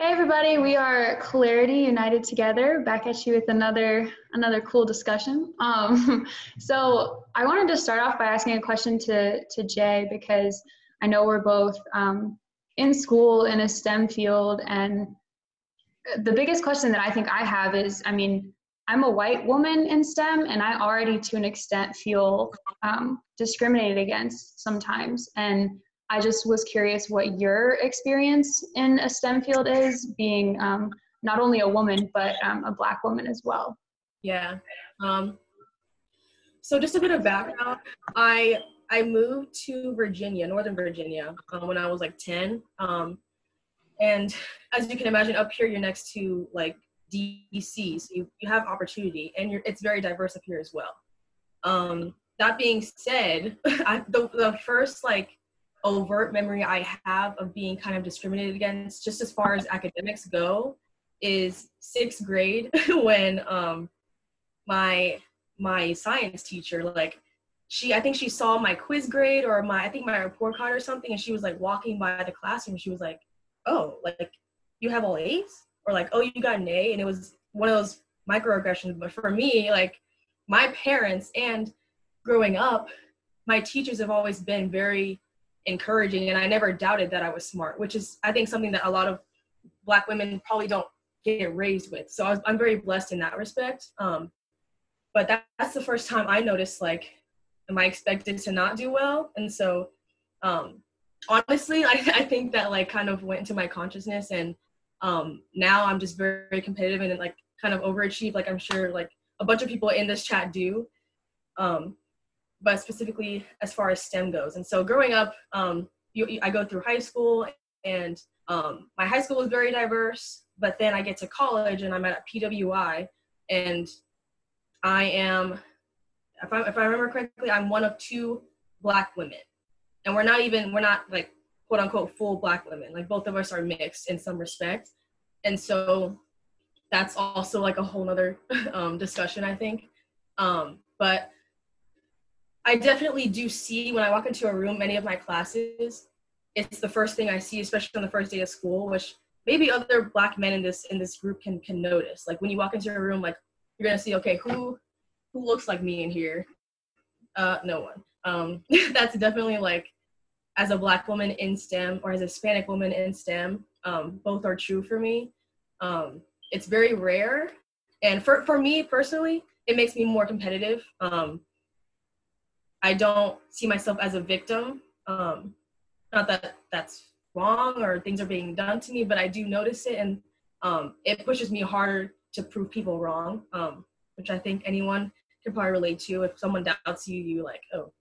Hey everybody, we are Clarity United Together, back at you with another another cool discussion. Um, so I wanted to start off by asking a question to to Jay because I know we're both um, in school in a STEM field, and the biggest question that I think I have is, I mean, I'm a white woman in STEM, and I already to an extent feel um, discriminated against sometimes, and I just was curious what your experience in a STEM field is, being um, not only a woman but um, a Black woman as well. Yeah. Um, so just a bit of background. I I moved to Virginia, Northern Virginia, um, when I was like 10. Um, and as you can imagine, up here you're next to like DC, so you, you have opportunity, and you're, it's very diverse up here as well. Um, that being said, I, the, the first like overt memory I have of being kind of discriminated against, just as far as academics go, is sixth grade when um, my my science teacher like she I think she saw my quiz grade or my I think my report card or something, and she was like walking by the classroom. She was like, "Oh, like you have all A's," or like, "Oh, you got an A," and it was one of those microaggressions. But for me, like my parents and growing up, my teachers have always been very encouraging and i never doubted that i was smart which is i think something that a lot of black women probably don't get raised with. So I am very blessed in that respect. Um, but that, that's the first time i noticed like am i expected to not do well? And so um, honestly I, I think that like kind of went into my consciousness and um, now i'm just very, very competitive and like kind of overachieve like i'm sure like a bunch of people in this chat do. Um, but specifically as far as STEM goes. And so growing up, um, you, you, I go through high school and um, my high school was very diverse, but then I get to college and I'm at a PWI and I am, if I, if I remember correctly, I'm one of two black women. And we're not even, we're not like quote unquote full black women. Like both of us are mixed in some respect. And so that's also like a whole nother um, discussion, I think. Um, but I definitely do see when I walk into a room, many of my classes, it's the first thing I see, especially on the first day of school, which maybe other black men in this in this group can can notice. Like when you walk into a room, like you're gonna see, okay, who who looks like me in here? Uh, no one. Um, that's definitely like as a black woman in STEM or as a Hispanic woman in STEM, um, both are true for me. Um, it's very rare, and for for me personally, it makes me more competitive. Um, I don't see myself as a victim. Um, not that that's wrong or things are being done to me, but I do notice it, and um, it pushes me harder to prove people wrong, um, which I think anyone can probably relate to. If someone doubts you, you like, oh,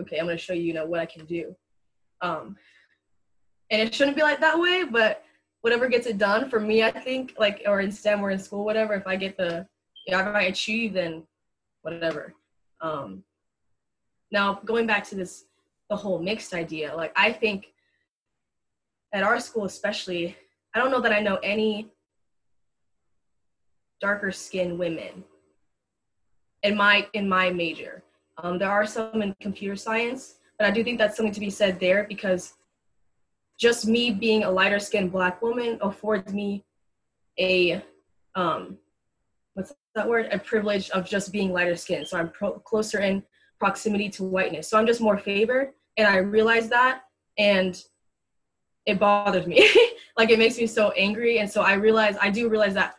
okay, I'm going to show you, you know, what I can do. Um, and it shouldn't be like that way, but whatever gets it done for me, I think, like, or in STEM or in school, whatever, if I get the, you know, if I achieve, then whatever. Um, now, going back to this, the whole mixed idea, like I think at our school, especially, I don't know that I know any darker skinned women in my in my major. Um, there are some in computer science, but I do think that's something to be said there because just me being a lighter skinned black woman affords me a um, what's that word? A privilege of just being lighter skinned. So I'm pro- closer in proximity to whiteness. So I'm just more favored. And I realize that and it bothers me. like it makes me so angry. And so I realize, I do realize that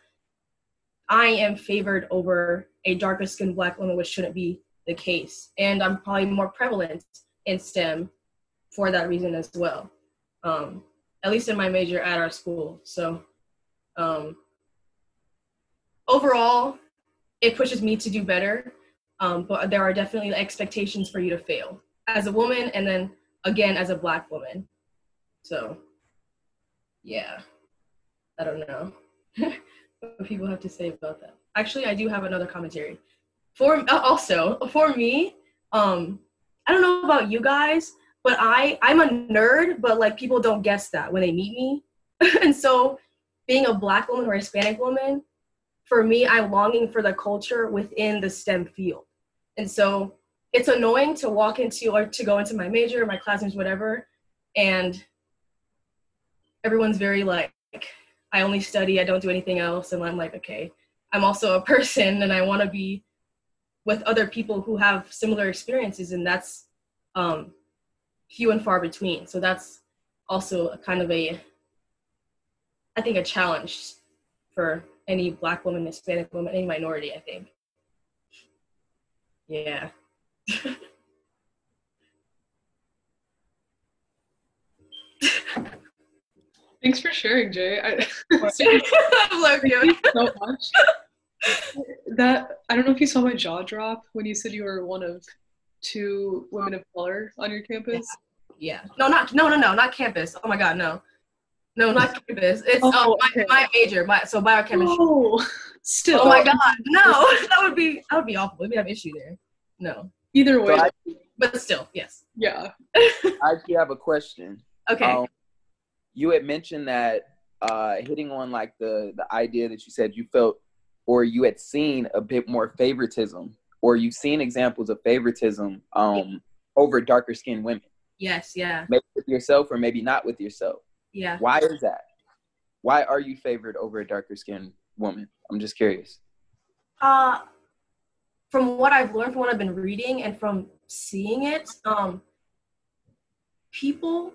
I am favored over a darker skinned black woman, which shouldn't be the case. And I'm probably more prevalent in STEM for that reason as well. Um, at least in my major at our school. So um, overall, it pushes me to do better um, but there are definitely expectations for you to fail as a woman and then again as a black woman. So yeah i don't know what people have to say about that. Actually i do have another commentary. For uh, also for me um i don't know about you guys but i i'm a nerd but like people don't guess that when they meet me. And so being a black woman or hispanic woman for me i'm longing for the culture within the stem field and so it's annoying to walk into or to go into my major, my classrooms, whatever, and everyone's very like I only study, I don't do anything else. And I'm like, okay, I'm also a person and I want to be with other people who have similar experiences. And that's um, few and far between. So that's also a kind of a, I think, a challenge for any Black woman, Hispanic woman, any minority, I think. Yeah. Thanks for sharing, Jay. I, love you so much. That I don't know if you saw my jaw drop when you said you were one of two women of color on your campus. Yeah. No, not no, no, no, not campus. Oh my God, no, no, not campus. It's Oh, oh, my, okay. my major, my so biochemistry. Oh, still. Oh my God, no, that would be that would be awful. We'd have an issue there. No, Either So way, I, but still, yes. yeah. I actually have a question. Okay. Um, you had mentioned that uh, hitting on like the the idea that you said you felt or you had seen a bit more favoritism or you've seen examples of favoritism um, over darker skinned women, yes. Yeah. maybe with yourself or maybe not with yourself. Yeah. Why is that? Why are you favored over a darker skinned woman? I'm just curious. Uh, from what I've learned, from what I've been reading, and from seeing it, um, people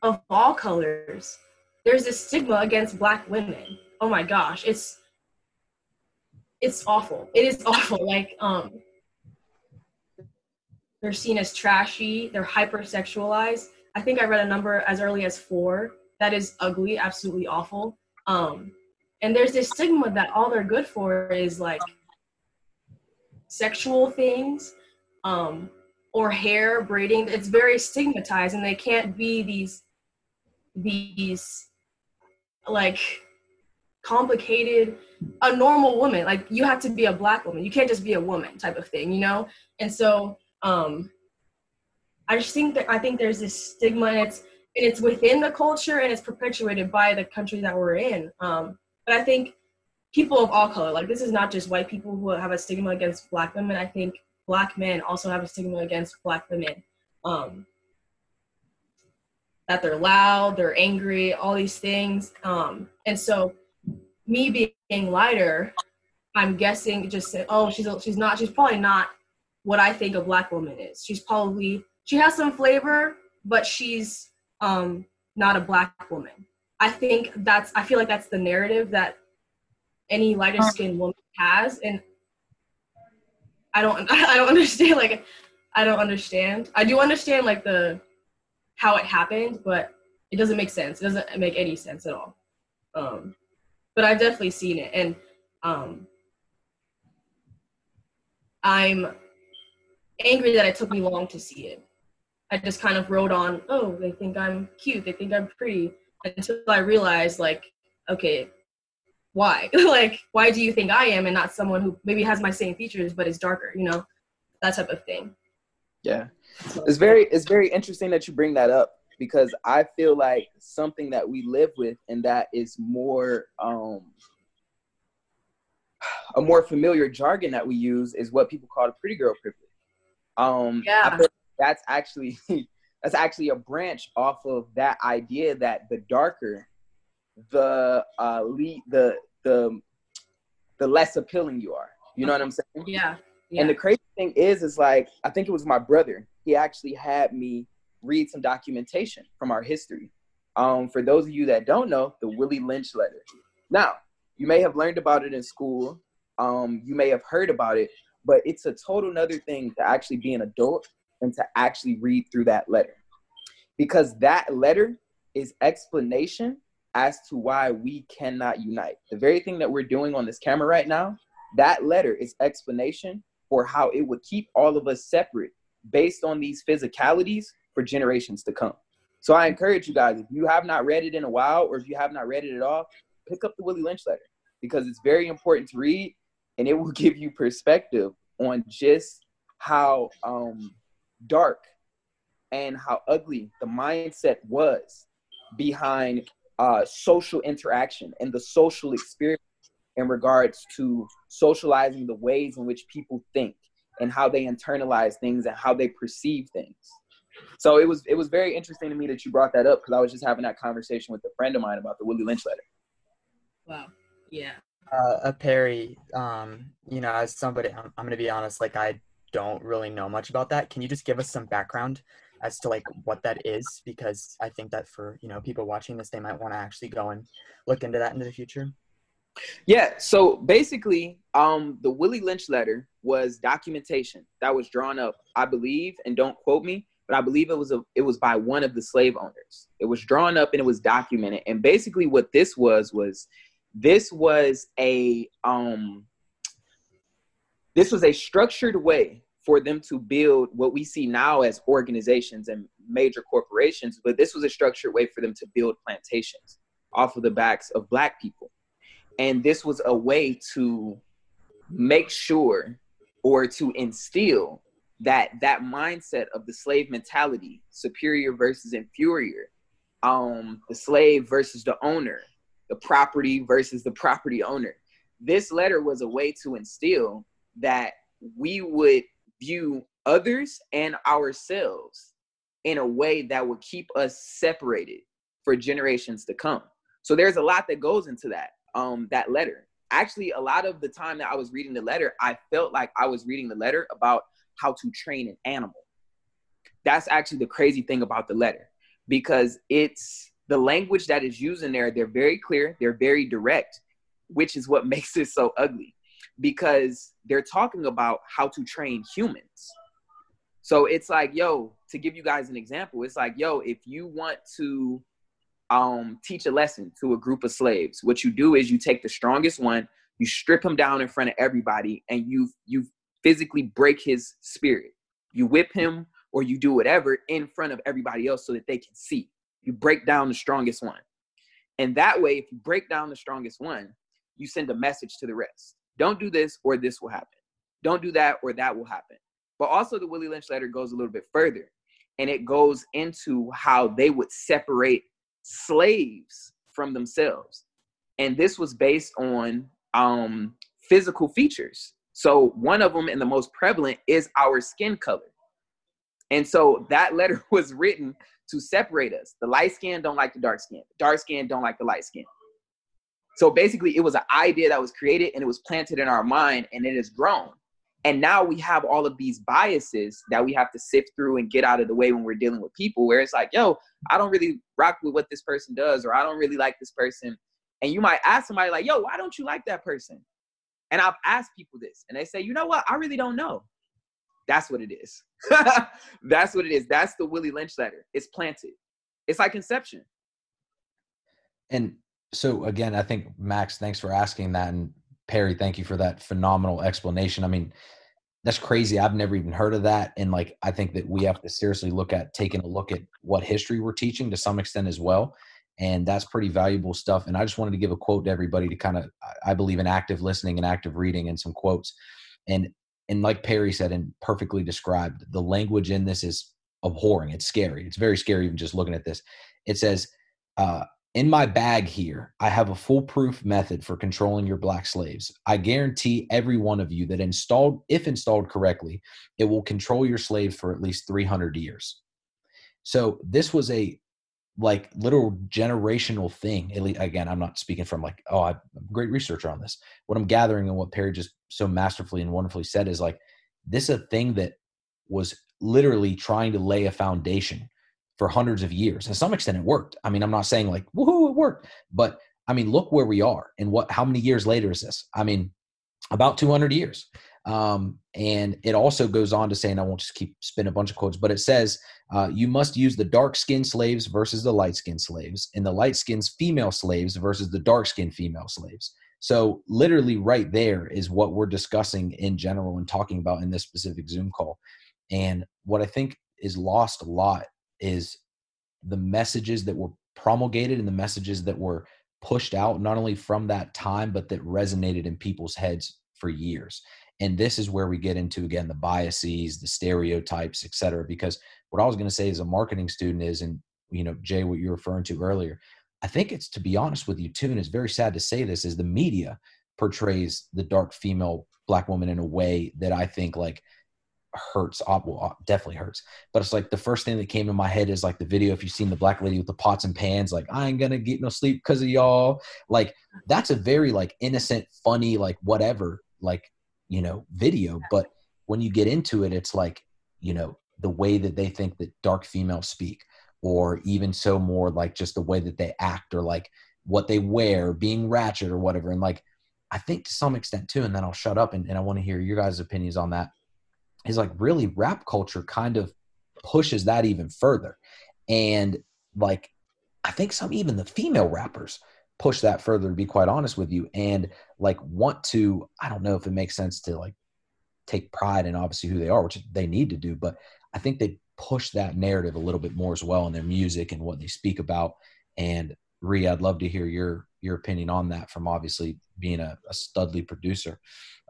of all colors, there's this stigma against Black women. Oh my gosh, it's it's awful. It is awful. Like, um, they're seen as trashy. They're hypersexualized. I think I read a number as early as four. That is ugly, absolutely awful. Um, and there's this stigma that all they're good for is like sexual things um, or hair braiding. It's very stigmatized, and they can't be these these like complicated a normal woman like you have to be a black woman you can't just be a woman type of thing you know and so um i just think that i think there's this stigma and it's and it's within the culture and it's perpetuated by the country that we're in. Um but i think people of all color like this is not just white people who have a stigma against black women. I think black men also have a stigma against black women. Um that they're loud they're angry all these things. Um and so me being lighter i'm guessing just say oh she's she's not she's probably not what i think a black woman is. She's probably she has some flavor but she's um not a black woman. I think that's i feel like that's the narrative that any lighter skinned woman has and i don't i don't understand like i don't understand. I do understand like the how it happened but it doesn't make sense. It doesn't make any sense at all. Um but i've definitely seen it and um i'm angry that it took me long to see it i just kind of wrote on oh they think i'm cute they think i'm pretty until i realized like okay why like why do you think i am and not someone who maybe has my same features but is darker you know that type of thing Yeah. It's very it's very interesting that you bring that up because I feel like something that we live with and that is more um a more familiar jargon that we use is what people call the pretty girl privilege. Um Yeah. I feel that's actually that's actually a branch off of that idea that the darker the uh lead the the the less appealing you are. You know what I'm saying? yeah yeah And the crazy thing is, is like I think it was my brother. He actually had me read some documentation from our history. Um, for those of you that don't know, the Willie Lynch letter. Now, you may have learned about it in school. Um, you may have heard about it, but it's a total another thing to actually be an adult and to actually read through that letter, because that letter is explanation as to why we cannot unite. The very thing that we're doing on this camera right now, that letter is explanation for how it would keep all of us separate based on these physicalities for generations to come. So I encourage you guys, if you have not read it in a while, or if you have not read it at all, pick up the Willie Lynch letter because it's very important to read and it will give you perspective on just how um, dark and how ugly the mindset was behind uh, social interaction and the social experience in regards to socializing the ways in which people think and how they internalize things and how they perceive things. So it was it was very interesting to me that you brought that up because I was just having that conversation with a friend of mine about the Willie Lynch letter. Wow. Yeah. Uh, uh, Perry, um, you know, as somebody, I'm, I'm going to be honest, like I don't really know much about that. Can you just give us some background as to like what that is? Because I think that for, you know, people watching this, they might want to actually go and look into that into the future. Yeah, so basically, um, the Willie Lynch letter was documentation that was drawn up, I believe, and don't quote me, but I believe it was a it was by one of the slave owners. It was drawn up and it was documented. And basically, what this was was this was a um this was a structured way for them to build what we see now as organizations and major corporations, but this was a structured way for them to build plantations off of the backs of black people. And this was a way to make sure or to instill that that mindset of the slave mentality, superior versus inferior, um, the slave versus the owner, the property versus the property owner. This letter was a way to instill that we would view others and ourselves in a way that would keep us separated for generations to come. So there's a lot that goes into that um that letter. Actually, a lot of the time that I was reading the letter, I felt like I was reading the letter about how to train an animal. That's actually the crazy thing about the letter because it's the language that is used in there, they're very clear, they're very direct, which is what makes it so ugly because they're talking about how to train humans. So it's like, yo, to give you guys an example, it's like, yo, if you want to um, teach a lesson to a group of slaves, what you do is you take the strongest one, you strip him down in front of everybody, and you you physically break his spirit. You whip him or you do whatever in front of everybody else so that they can see. You break down the strongest one. And that way, if you break down the strongest one, you send a message to the rest. Don't do this or this will happen. Don't do that or that will happen. But also, the Willie Lynch letter goes a little bit further and it goes into how they would separate slaves from themselves. And this was based on um, physical features. So, one of them and the most prevalent is our skin color. And so, that letter was written to separate us. The light skin don't like the dark skin. Dark skin don't like the light skin. So basically, it was an idea that was created and it was planted in our mind and it has grown. And now we have all of these biases that we have to sift through and get out of the way when we're dealing with people, where it's like, yo, I don't really rock with what this person does, or I don't really like this person. And you might ask somebody, like, yo, why don't you like that person? And I've asked people this, and they say, you know what? I really don't know. That's what it is. That's what it is. That's the Willie Lynch letter. It's planted. It's like conception. And so again, I think Max, thanks for asking that, and Perry, thank you for that phenomenal explanation. I mean, that's crazy. I've never even heard of that, and like I think that we have to seriously look at taking a look at what history we're teaching to some extent as well, and that's pretty valuable stuff. And I just wanted to give a quote to everybody to kind of, I believe in active listening and active reading, and some quotes. And and like Perry said and perfectly described, the language in this is abhorring. It's scary. It's very scary even just looking at this. It says, uh, in my bag here, I have a foolproof method for controlling your black slaves. I guarantee every one of you that installed, if installed correctly, it will control your slaves for at least 300 years. So this was a like literal generational thing. At least, Again, I'm not speaking from like, oh, I'm a great researcher on this. What I'm gathering and what Perry just so masterfully and wonderfully said is like, this is a thing that was literally trying to lay a foundation for hundreds of years. To some extent, it worked. I mean, I'm not saying like, woohoo, it worked, but I mean, look where we are and what, how many years later is this? I mean, about 200 years. Um, and it also goes on to say, and I won't just keep spin a bunch of quotes, but it says, uh, you must use the dark skinned slaves versus the light skinned slaves, and the light skinned female slaves versus the dark skinned female slaves. So, literally, right there is what we're discussing in general and talking about in this specific Zoom call. And what I think is lost a lot is the messages that were promulgated and the messages that were pushed out, not only from that time, but that resonated in people's heads for years. And this is where we get into again the biases, the stereotypes, et cetera. Because what I was going to say as a marketing student is, and you know, Jay, what you're referring to earlier, I think it's to be honest with you too, and it's very sad to say this, is the media portrays the dark female black woman in a way that I think like hurts. Uh, well, uh, definitely hurts. But it's like the first thing that came to my head is like the video. If you've seen the black lady with the pots and pans, like I ain't gonna get no sleep because of y'all. Like that's a very like innocent, funny, like whatever, like you know, video. But when you get into it, it's like you know the way that they think that dark females speak, or even so more like just the way that they act, or like what they wear, being ratchet or whatever. And like I think to some extent too, and then I'll shut up and, and I want to hear your guys' opinions on that. Is like really rap culture kind of pushes that even further. And like I think some even the female rappers push that further to be quite honest with you and like want to I don't know if it makes sense to like take pride in obviously who they are, which they need to do, but I think they push that narrative a little bit more as well in their music and what they speak about. And Ree, I'd love to hear your your opinion on that from obviously being a, a studly producer.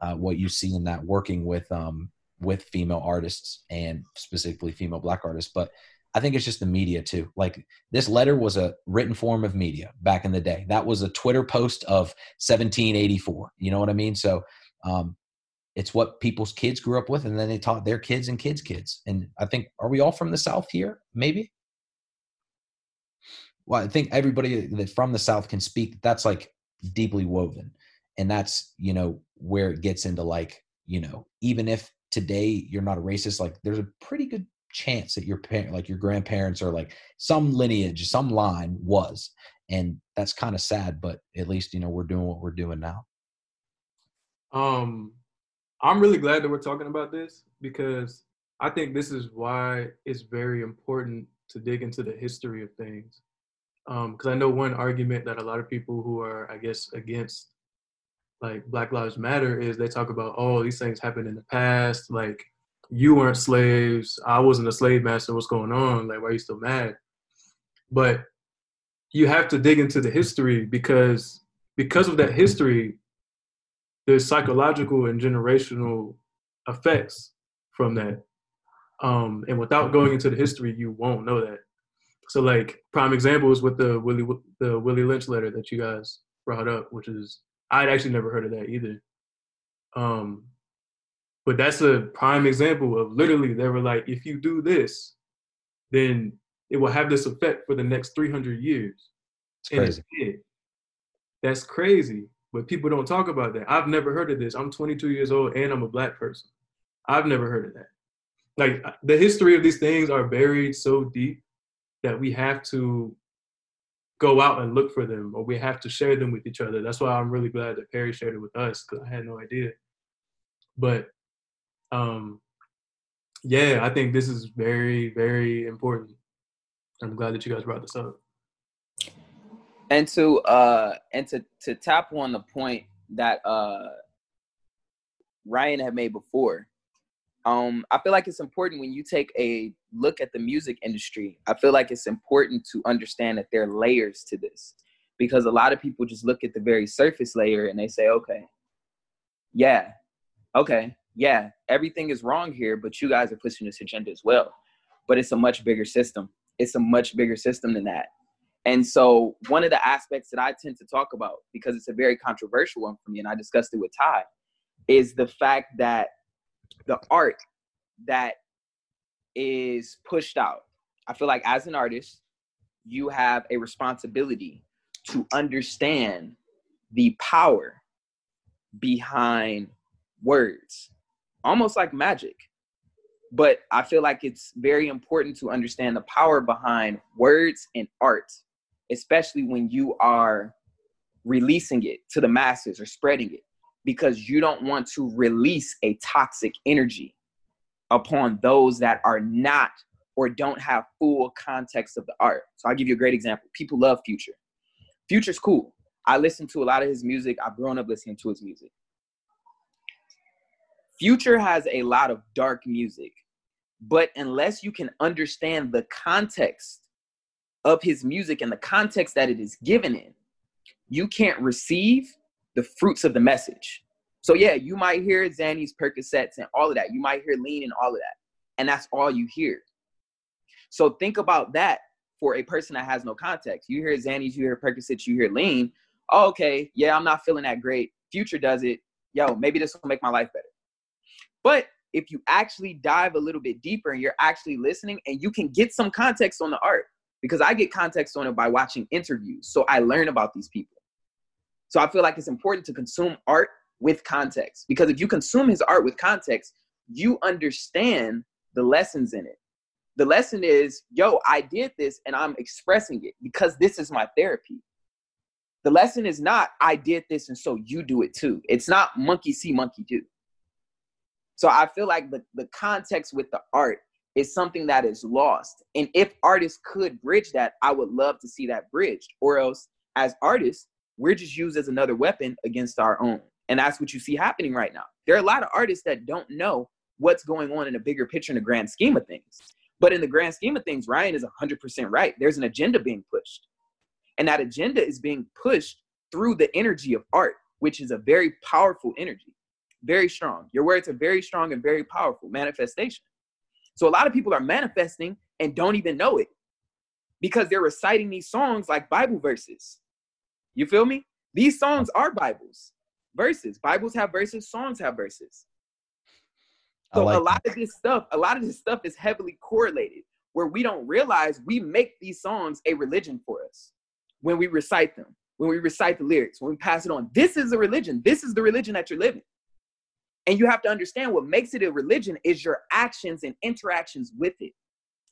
Uh, what you see in that working with um, with female artists and specifically female black artists, but I think it's just the media too. Like this letter was a written form of media back in the day. That was a Twitter post of 1784. You know what I mean? So um, it's what people's kids grew up with, and then they taught their kids and kids' kids. And I think, are we all from the South here? Maybe well, I think everybody that from the South can speak. That's like deeply woven, and that's you know where it gets into like you know even if today you're not a racist, like there's a pretty good chance that your parent, like your grandparents, or like some lineage, some line was, and that's kind of sad. But at least you know we're doing what we're doing now. Um, I'm really glad that we're talking about this because I think this is why it's very important to dig into the history of things because um, I know one argument that a lot of people who are, I guess, against like Black Lives Matter is they talk about, oh, these things happened in the past. Like, you weren't slaves. I wasn't a slave master. What's going on? Like, why are you still mad? But you have to dig into the history because because of that history, there's psychological and generational effects from that. Um, and without going into the history, you won't know that. So like prime example is with the Willie the Willie Lynch letter that you guys brought up, which is I'd actually never heard of that either. Um, but that's a prime example of literally they were like, if you do this, then it will have this effect for the next 300 years. It's crazy. That's crazy, but people don't talk about that. I've never heard of this. I'm 22 years old and I'm a black person. I've never heard of that. Like the history of these things are buried so deep that we have to go out and look for them or we have to share them with each other. That's why I'm really glad that Perry shared it with us because I had no idea. But um, yeah, I think this is very, very important. I'm glad that you guys brought this up. And to uh and to to tap on the point that uh Ryan had made before, um, I feel like it's important when you take a look at the music industry. I feel like it's important to understand that there are layers to this because a lot of people just look at the very surface layer and they say, okay, yeah, okay, yeah, everything is wrong here, but you guys are pushing this agenda as well. But it's a much bigger system. It's a much bigger system than that. And so, one of the aspects that I tend to talk about, because it's a very controversial one for me, and I discussed it with Ty, is the fact that the art that is pushed out. I feel like as an artist, you have a responsibility to understand the power behind words, almost like magic. But I feel like it's very important to understand the power behind words and art, especially when you are releasing it to the masses or spreading it because you don't want to release a toxic energy upon those that are not or don't have full context of the art. So I'll give you a great example. People love Future. Future's cool. I listen to a lot of his music. I've grown up listening to his music. Future has a lot of dark music, but unless you can understand the context of his music and the context that it is given in, you can't receive the fruits of the message. So yeah, you might hear Xannies, Percocets, and all of that. You might hear lean and all of that. And that's all you hear. So think about that for a person that has no context. You hear Xannies, you hear Percocets, you hear lean. Oh, okay, yeah, I'm not feeling that great. Future does it. Yo, maybe this will make my life better. But if you actually dive a little bit deeper and you're actually listening and you can get some context on the art because I get context on it by watching interviews. So I learn about these people. So I feel like it's important to consume art with context because if you consume his art with context, you understand the lessons in it. The lesson is, yo, I did this and I'm expressing it because this is my therapy. The lesson is not, I did this and so you do it too. It's not monkey see, monkey do. So I feel like the, the context with the art is something that is lost. And if artists could bridge that, I would love to see that bridged. Or else, as artists, we're just used as another weapon against our own. And that's what you see happening right now. There are a lot of artists that don't know what's going on in a bigger picture in the grand scheme of things. But in the grand scheme of things, Ryan is 100% right. There's an agenda being pushed. And that agenda is being pushed through the energy of art, which is a very powerful energy very strong. Your words are very strong and very powerful manifestation. So a lot of people are manifesting and don't even know it because they're reciting these songs like Bible verses. You feel me? These songs are Bibles, verses. Bibles have verses, songs have verses. So like a lot that. of this stuff, a lot of this stuff is heavily correlated where we don't realize we make these songs a religion for us when we recite them, when we recite the lyrics, when we pass it on. This is a religion. This is the religion that you're living. And you have to understand what makes it a religion is your actions and interactions with it,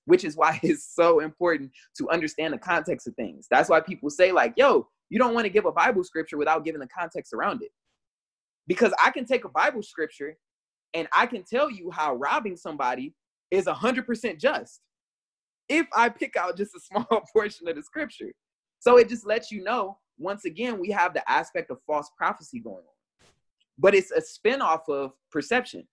which is why it's so important to understand the context of things. That's why people say, like, yo, you don't want to give a Bible scripture without giving the context around it. Because I can take a Bible scripture and I can tell you how robbing somebody is 100% just if I pick out just a small portion of the scripture. So it just lets you know, once again, we have the aspect of false prophecy going on but it's a spin-off of perception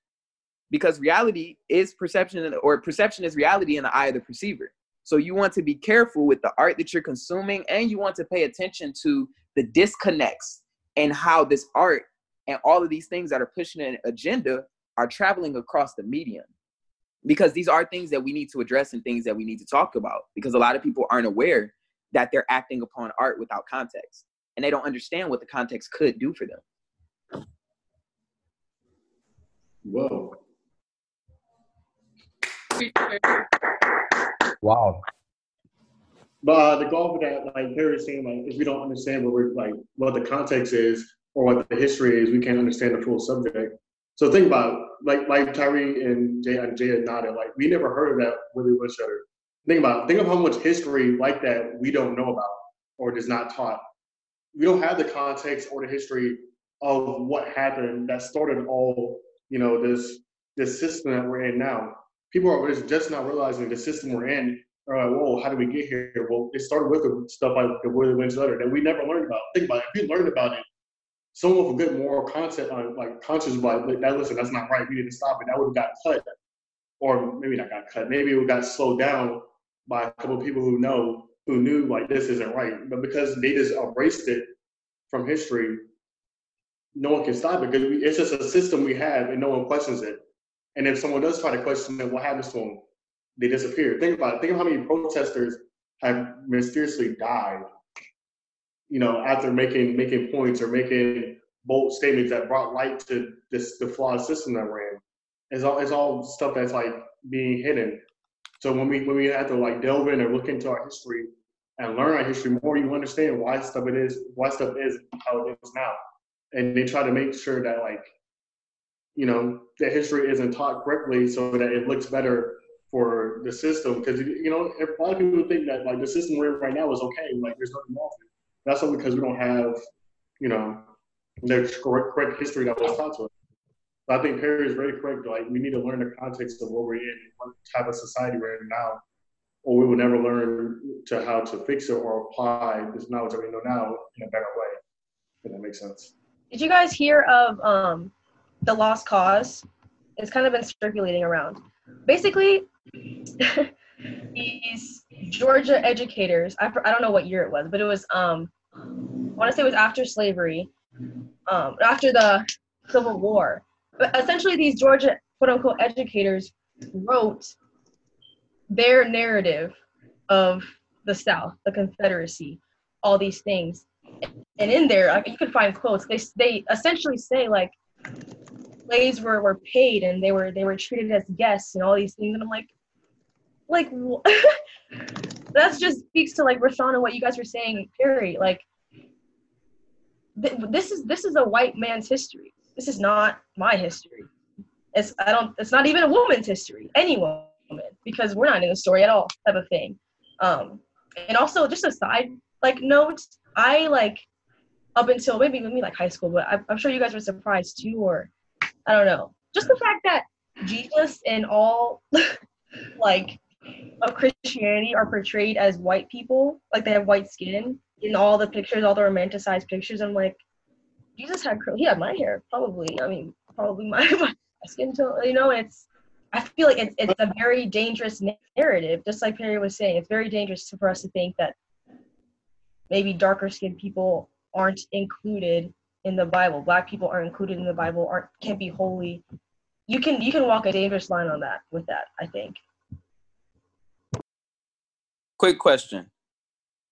because reality is perception or perception is reality in the eye of the perceiver so you want to be careful with the art that you're consuming and you want to pay attention to the disconnects and how this art and all of these things that are pushing an agenda are traveling across the medium. Because these are things that we need to address and things that we need to talk about because a lot of people aren't aware that they're acting upon art without context and they don't understand what the context could do for them. Whoa. Wow. But uh, the goal of that, like Perry was saying, like if we don't understand what we're like, what the context is or what the history is, we can't understand the full subject. So think about like like Tyree and Jay and Jay nodded, like we never heard of that Willie Woodshutter. Think about think of how much history like that we don't know about or is not taught. We don't have the context or the history of what happened that started all you know this this system that we're in now. People are just not realizing the system we're in. Like, whoa, how did we get here? Well, it started with stuff like the Willie Lynch letter that we never learned about. Think about it. If you learned about it, someone with a good moral content, on like conscious, like that. Listen, that's not right. We need to stop it. That would have got cut, or maybe not got cut. Maybe it got slowed down by a couple of people who know who knew like this isn't right. But because they just erased it from history, no one can stop it because it's just a system we have and no one questions it. And if someone does try to question it, what happens to them? They disappear. Think about it. Think of how many protesters have mysteriously died, you know, after making making points or making bold statements that brought light to this the flawed system that we're in. It's all it's all stuff that's like being hidden. So when we when we have to like delve in and look into our history and learn our history more, you understand why stuff it is why stuff is how it is now and they try to make sure that like you know the history isn't taught correctly so that it looks better for the system. Because you know a lot of people think that like the system we're in right now is okay like there's nothing wrong with it. That's only because we don't have you know the correct, correct history that was taught to us. I think perry is very correct like we need to learn the context of what we're in what type of society we're in now or we will never learn to how to fix it or apply this knowledge that we know now in a better way. If that makes sense. Did you guys hear of um, the Lost Cause? It's kind of been circulating around. Basically, these Georgia educators, I, I don't know what year it was, but it was, um, I want to say it was after slavery, um, after the Civil War. But essentially, these Georgia quote unquote educators wrote their narrative of the South, the Confederacy, all these things and in there like, you can find quotes they, they essentially say like slaves were, were paid and they were they were treated as guests and all these things. And I'm like like that just speaks to like Rashawn and what you guys were saying period like th- this is this is a white man's history. This is not my history. It's I don't it's not even a woman's history any woman because we're not in the story at all type of thing. Um and also just a side like note I like up until maybe maybe like high school but I'm, I'm sure you guys were surprised too or I don't know. Just the fact that Jesus and all like of Christianity are portrayed as white people, like they have white skin in all the pictures, all the romanticized pictures. I'm like, Jesus had curly, he had my hair, probably. I mean, probably my, my skin tone. You know, it's. I feel like it's it's a very dangerous narrative. Just like Perry was saying, it's very dangerous for us to think that maybe darker skinned people aren't included in the Bible. Black people aren't included in the Bible, aren't can't be holy. You can you can walk a dangerous line on that with that, I think. Quick question.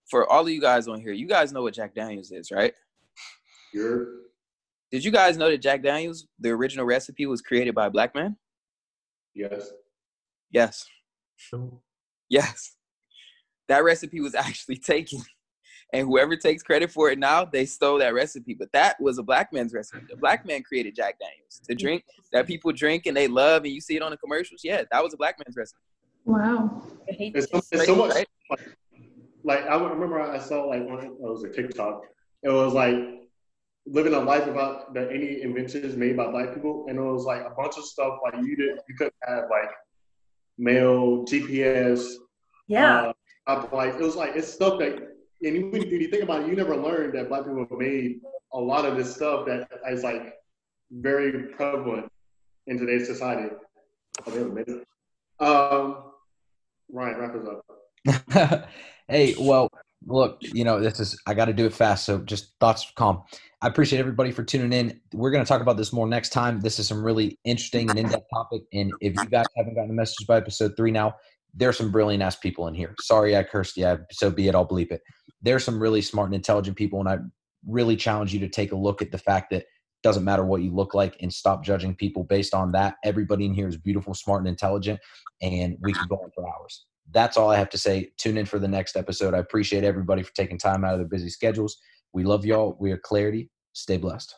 For all of you guys on here, you guys know what Jack Daniels is, right? Sure. Did you guys know that Jack Daniels, the original recipe, was created by a black man? Yes. Yes. Yes. That recipe was actually taken and whoever takes credit for it now, they stole that recipe. But that was a black man's recipe. The black man created Jack Daniels, the drink that people drink and they love, and you see it on the commercials. Yeah, that was a black man's recipe. Wow. It's so, it's so much. Like, like, I remember I saw like one it was a TikTok. It was like living a life without the, any inventions made by black people, and it was like a bunch of stuff like you did. You couldn't have like mail, GPS. Yeah. Uh, like it was like it's stuff that and when, you think about it, you never learned that black people made a lot of this stuff that is like very prevalent in today's society. Um, Ryan, wrap us up. hey, well, look, you know, this is I got to do it fast. So just thoughts, calm. I appreciate everybody for tuning in. We're going to talk about this more next time. This is some really interesting and in-depth topic. And if you guys haven't gotten a message by episode three now, there's some brilliant ass people in here. Sorry, I cursed you. So be it. I'll bleep it there's some really smart and intelligent people, and I really challenge you to take a look at the fact that it doesn't matter what you look like and stop judging people based on that. Everybody in here is beautiful, smart, and intelligent, and we can go on for hours. That's all I have to say. Tune in for the next episode. I appreciate everybody for taking time out of their busy schedules. We love y'all. We are Clarity. Stay blessed.